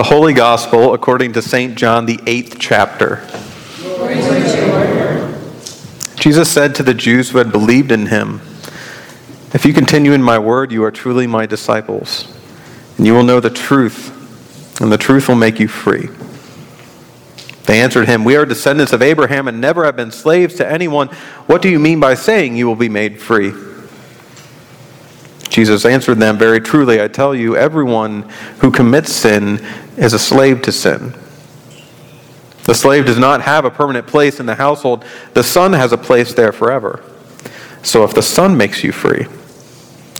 The Holy Gospel according to St. John, the eighth chapter. Jesus said to the Jews who had believed in him, If you continue in my word, you are truly my disciples, and you will know the truth, and the truth will make you free. They answered him, We are descendants of Abraham and never have been slaves to anyone. What do you mean by saying you will be made free? Jesus answered them, Very truly, I tell you, everyone who commits sin is a slave to sin. The slave does not have a permanent place in the household, the son has a place there forever. So if the son makes you free,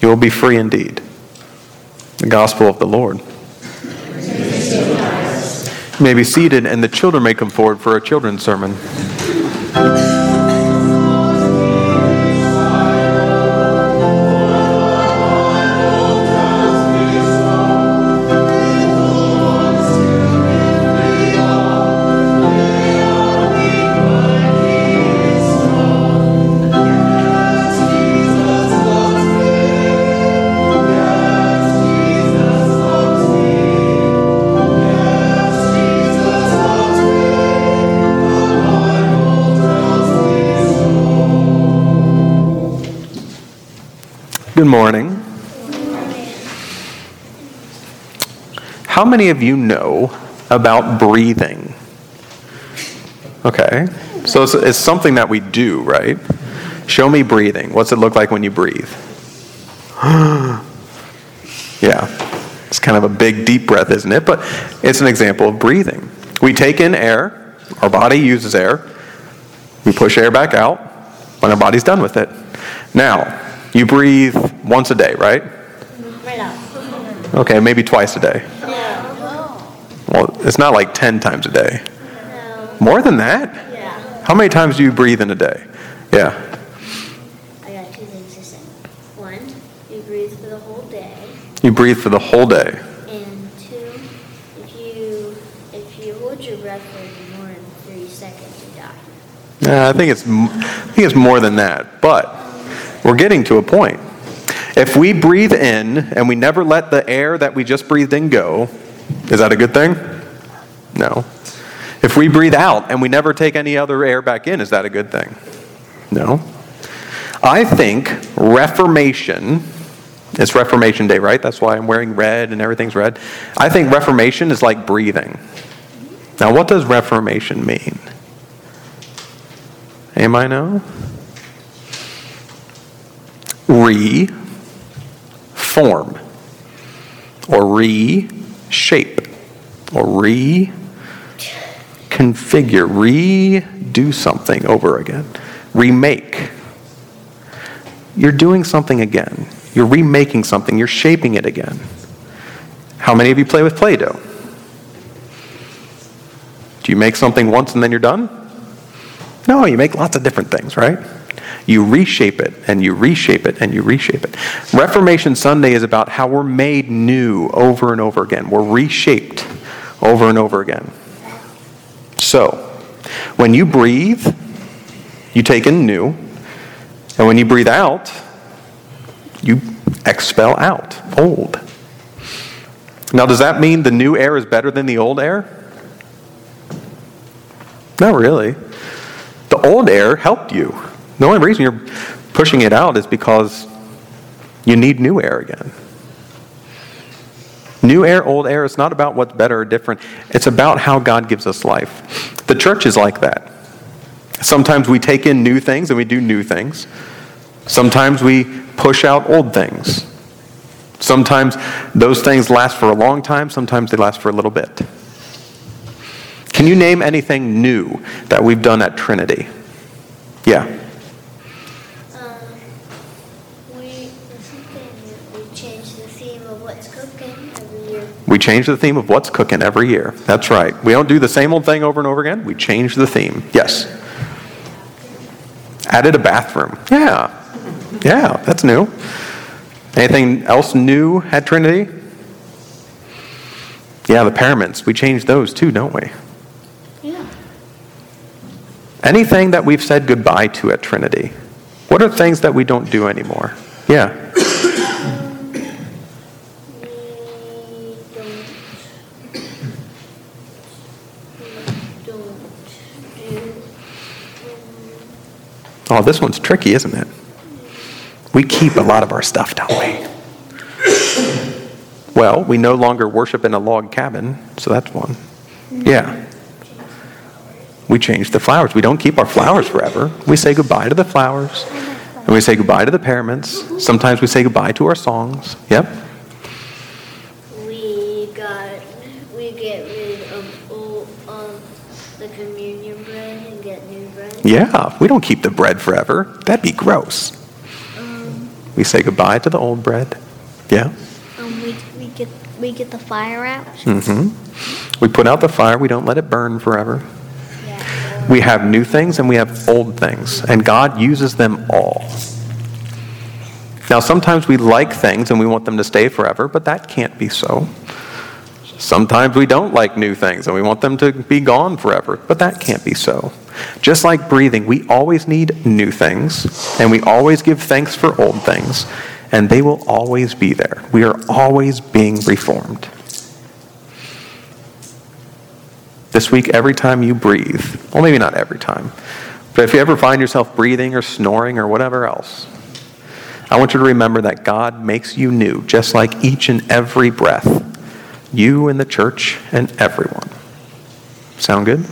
you will be free indeed. The gospel of the Lord. You may be seated, and the children may come forward for a children's sermon. Good morning. How many of you know about breathing? Okay, so it's, it's, something that we do, right? Show me breathing. What's it look like when you breathe? yeah, it's kind of a big, deep breath, isn't it? But it's an example of breathing. We take in air, our body uses air, we push air back out when our body's done with it. Now, you breathe once a day, right? Okay, maybe twice a day. Well, it's not like 10 times a day. More than that? Yeah. How many times do you breathe in a day? Yeah. I got two things to say. One, you breathe for the whole day. You breathe for the whole day. And two, if you if you hold your breath for more than three seconds, you die. Yeah, I think it's I think it's more than that, but we're getting to a point. If we breathe in and we never let the air that we just breathed in go, is that a good thing? No. If we breathe out and we never take any other air back in, is that a good thing? No. I think Reformation, it's Reformation Day, right? That's why I'm wearing red and everything's red. I think Reformation is like breathing. Now, what does Reformation mean? Am I know? Reform or reshape or reconfigure, redo something over again, remake. You're doing something again. You're remaking something. You're shaping it again. How many of you play with Play Doh? Do you make something once and then you're done? No, you make lots of different things, right? You reshape it and you reshape it and you reshape it. Reformation Sunday is about how we're made new over and over again. We're reshaped over and over again. So, when you breathe, you take in new, and when you breathe out, you expel out old. Now, does that mean the new air is better than the old air? Not really. The old air helped you. The only reason you're pushing it out is because you need new air again. New air, old air, it's not about what's better or different. It's about how God gives us life. The church is like that. Sometimes we take in new things and we do new things. Sometimes we push out old things. Sometimes those things last for a long time, sometimes they last for a little bit. Can you name anything new that we've done at Trinity? Yeah. Um, we something we changed the theme of what's cooking every year. We change the theme of what's cooking every year. That's right. We don't do the same old thing over and over again. We change the theme. Yes. Added a bathroom. Yeah. Yeah, that's new. Anything else new at Trinity? Yeah, the paraments. We change those too, don't we? Yeah. Anything that we've said goodbye to at Trinity? What are things that we don't do anymore? Yeah. Oh, this one's tricky, isn't it? We keep a lot of our stuff, don't we? Well, we no longer worship in a log cabin, so that's one. Yeah. We change the flowers. We don't keep our flowers forever. We say goodbye to the flowers. And we say goodbye to the paraments. Sometimes we say goodbye to our songs. Yep. We got we get rid of all of the communion bread and get new bread. Yeah, we don't keep the bread forever. That'd be gross. Um, We say goodbye to the old bread. Yeah. um we, we get we get the fire out. hmm We put out the fire. We don't let it burn forever. Yeah. We have new things and we have old things, and God uses them all. Now, sometimes we like things and we want them to stay forever, but that can't be so. Sometimes we don't like new things and we want them to be gone forever, but that can't be so. Just like breathing, we always need new things and we always give thanks for old things, and they will always be there. We are always being reformed. This week, every time you breathe, well, maybe not every time, but if you ever find yourself breathing or snoring or whatever else, I want you to remember that God makes you new, just like each and every breath. You and the church and everyone. Sound good?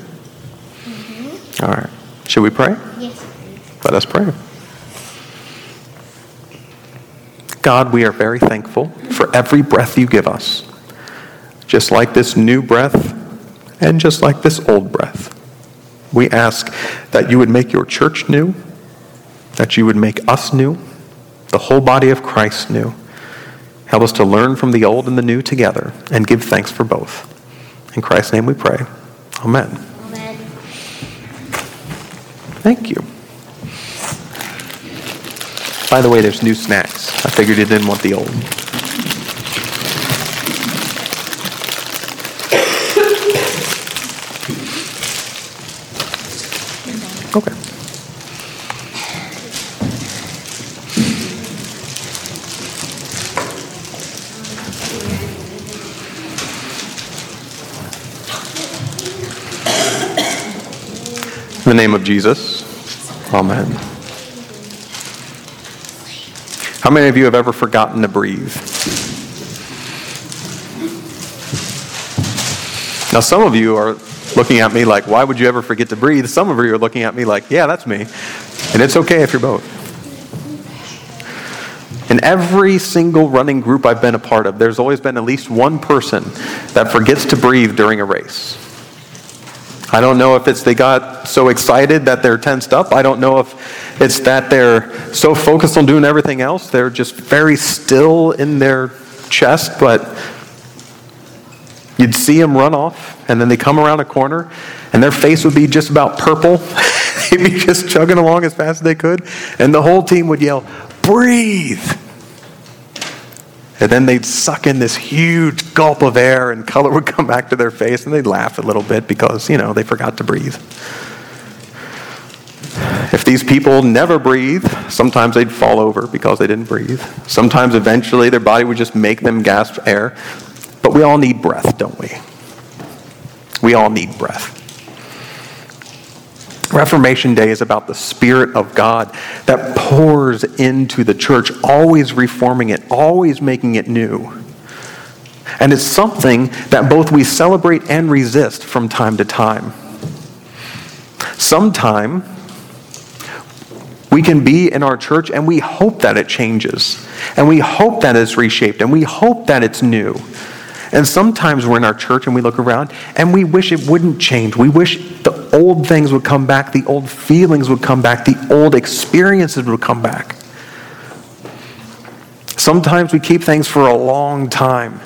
All right. Should we pray? Yes. Let us pray. God, we are very thankful for every breath you give us, just like this new breath and just like this old breath. We ask that you would make your church new, that you would make us new, the whole body of Christ new. Help us to learn from the old and the new together and give thanks for both. In Christ's name we pray. Amen. Thank you. By the way, there's new snacks. I figured you didn't want the old. Okay. In the name of Jesus, amen. How many of you have ever forgotten to breathe? Now, some of you are looking at me like, why would you ever forget to breathe? Some of you are looking at me like, yeah, that's me. And it's okay if you're both. In every single running group I've been a part of, there's always been at least one person that forgets to breathe during a race. I don't know if it's they got so excited that they're tensed up. I don't know if it's that they're so focused on doing everything else, they're just very still in their chest, but you'd see them run off, and then they come around a corner, and their face would be just about purple. They'd be just chugging along as fast as they could, and the whole team would yell, Breathe! And then they'd suck in this huge gulp of air and color would come back to their face and they'd laugh a little bit because, you know, they forgot to breathe. If these people never breathe, sometimes they'd fall over because they didn't breathe. Sometimes eventually their body would just make them gasp air. But we all need breath, don't we? We all need breath. Reformation Day is about the Spirit of God that pours into the church, always reforming it, always making it new. And it's something that both we celebrate and resist from time to time. Sometime we can be in our church and we hope that it changes, and we hope that it's reshaped, and we hope that it's new. And sometimes we're in our church and we look around and we wish it wouldn't change. We wish the old things would come back, the old feelings would come back, the old experiences would come back. Sometimes we keep things for a long time.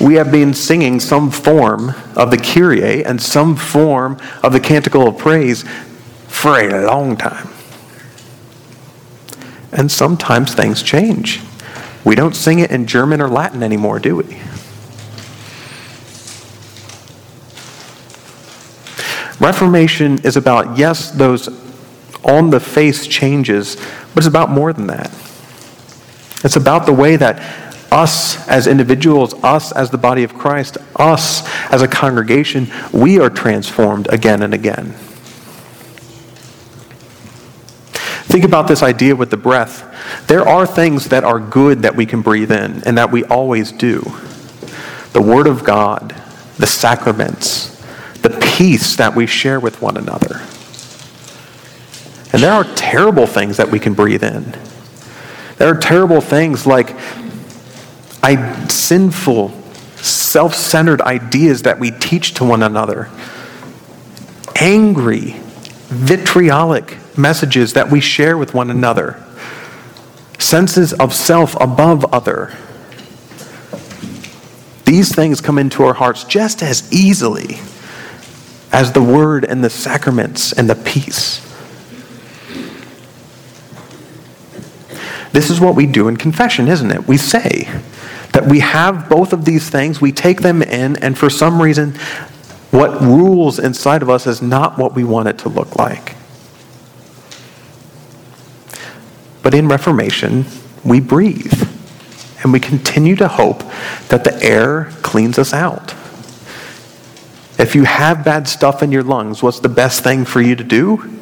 We have been singing some form of the Kyrie and some form of the Canticle of Praise for a long time. And sometimes things change. We don't sing it in German or Latin anymore, do we? Reformation is about, yes, those on the face changes, but it's about more than that. It's about the way that us as individuals, us as the body of Christ, us as a congregation, we are transformed again and again. Think about this idea with the breath. There are things that are good that we can breathe in and that we always do. The Word of God, the sacraments, the peace that we share with one another. And there are terrible things that we can breathe in. There are terrible things like I, sinful, self centered ideas that we teach to one another, angry, vitriolic messages that we share with one another, senses of self above other. These things come into our hearts just as easily as the word and the sacraments and the peace. This is what we do in confession, isn't it? We say that we have both of these things, we take them in, and for some reason, what rules inside of us is not what we want it to look like. But in Reformation, we breathe and we continue to hope that the air cleans us out. If you have bad stuff in your lungs, what's the best thing for you to do?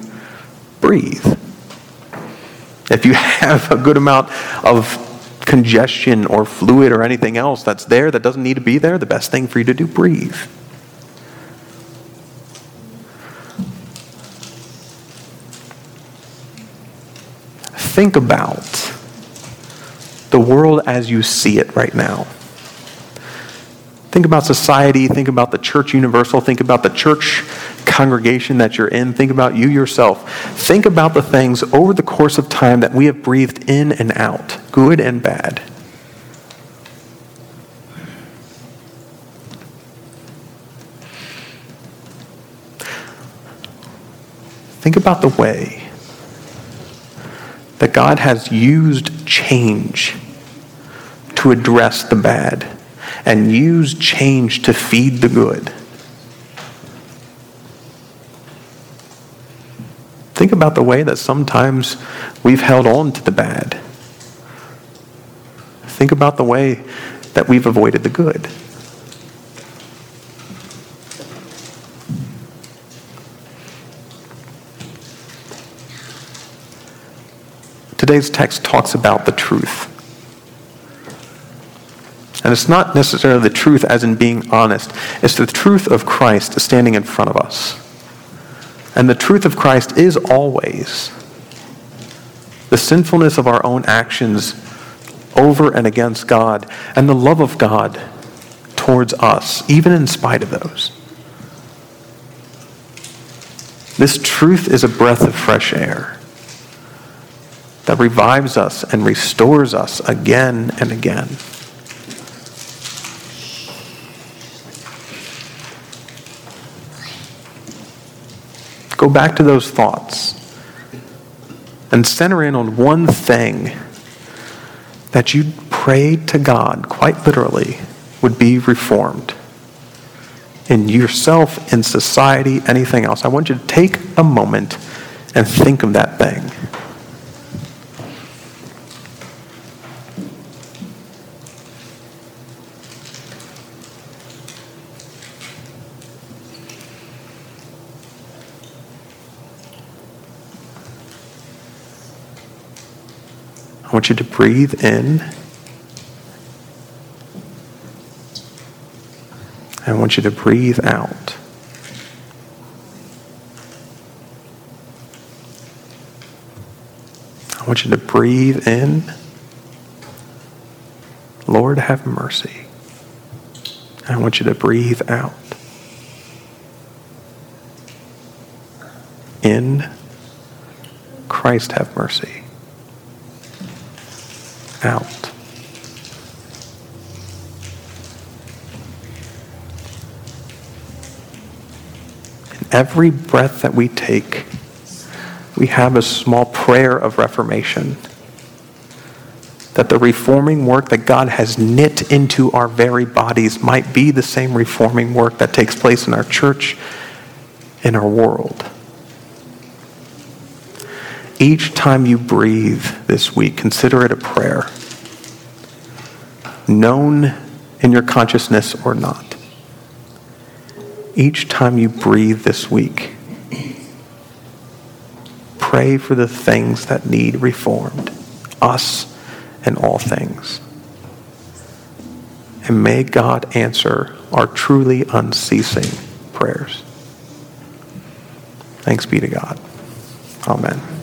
Breathe. If you have a good amount of congestion or fluid or anything else that's there that doesn't need to be there, the best thing for you to do, breathe. think about the world as you see it right now. Think about society, think about the church universal, think about the church congregation that you're in, think about you yourself. Think about the things over the course of time that we have breathed in and out, good and bad. Think about the way that God has used change to address the bad and use change to feed the good. Think about the way that sometimes we've held on to the bad. Think about the way that we've avoided the good. Today's text talks about the truth. It's not necessarily the truth as in being honest, it's the truth of Christ standing in front of us. And the truth of Christ is always the sinfulness of our own actions over and against God, and the love of God towards us, even in spite of those. This truth is a breath of fresh air that revives us and restores us again and again. Go back to those thoughts and center in on one thing that you prayed to God, quite literally, would be reformed in yourself, in society, anything else. I want you to take a moment and think of that thing. I want you to breathe in. I want you to breathe out. I want you to breathe in. Lord, have mercy. I want you to breathe out. In Christ, have mercy out. In every breath that we take, we have a small prayer of reformation. That the reforming work that God has knit into our very bodies might be the same reforming work that takes place in our church, in our world. Each time you breathe this week, consider it a prayer, known in your consciousness or not. Each time you breathe this week, pray for the things that need reformed, us and all things. And may God answer our truly unceasing prayers. Thanks be to God. Amen.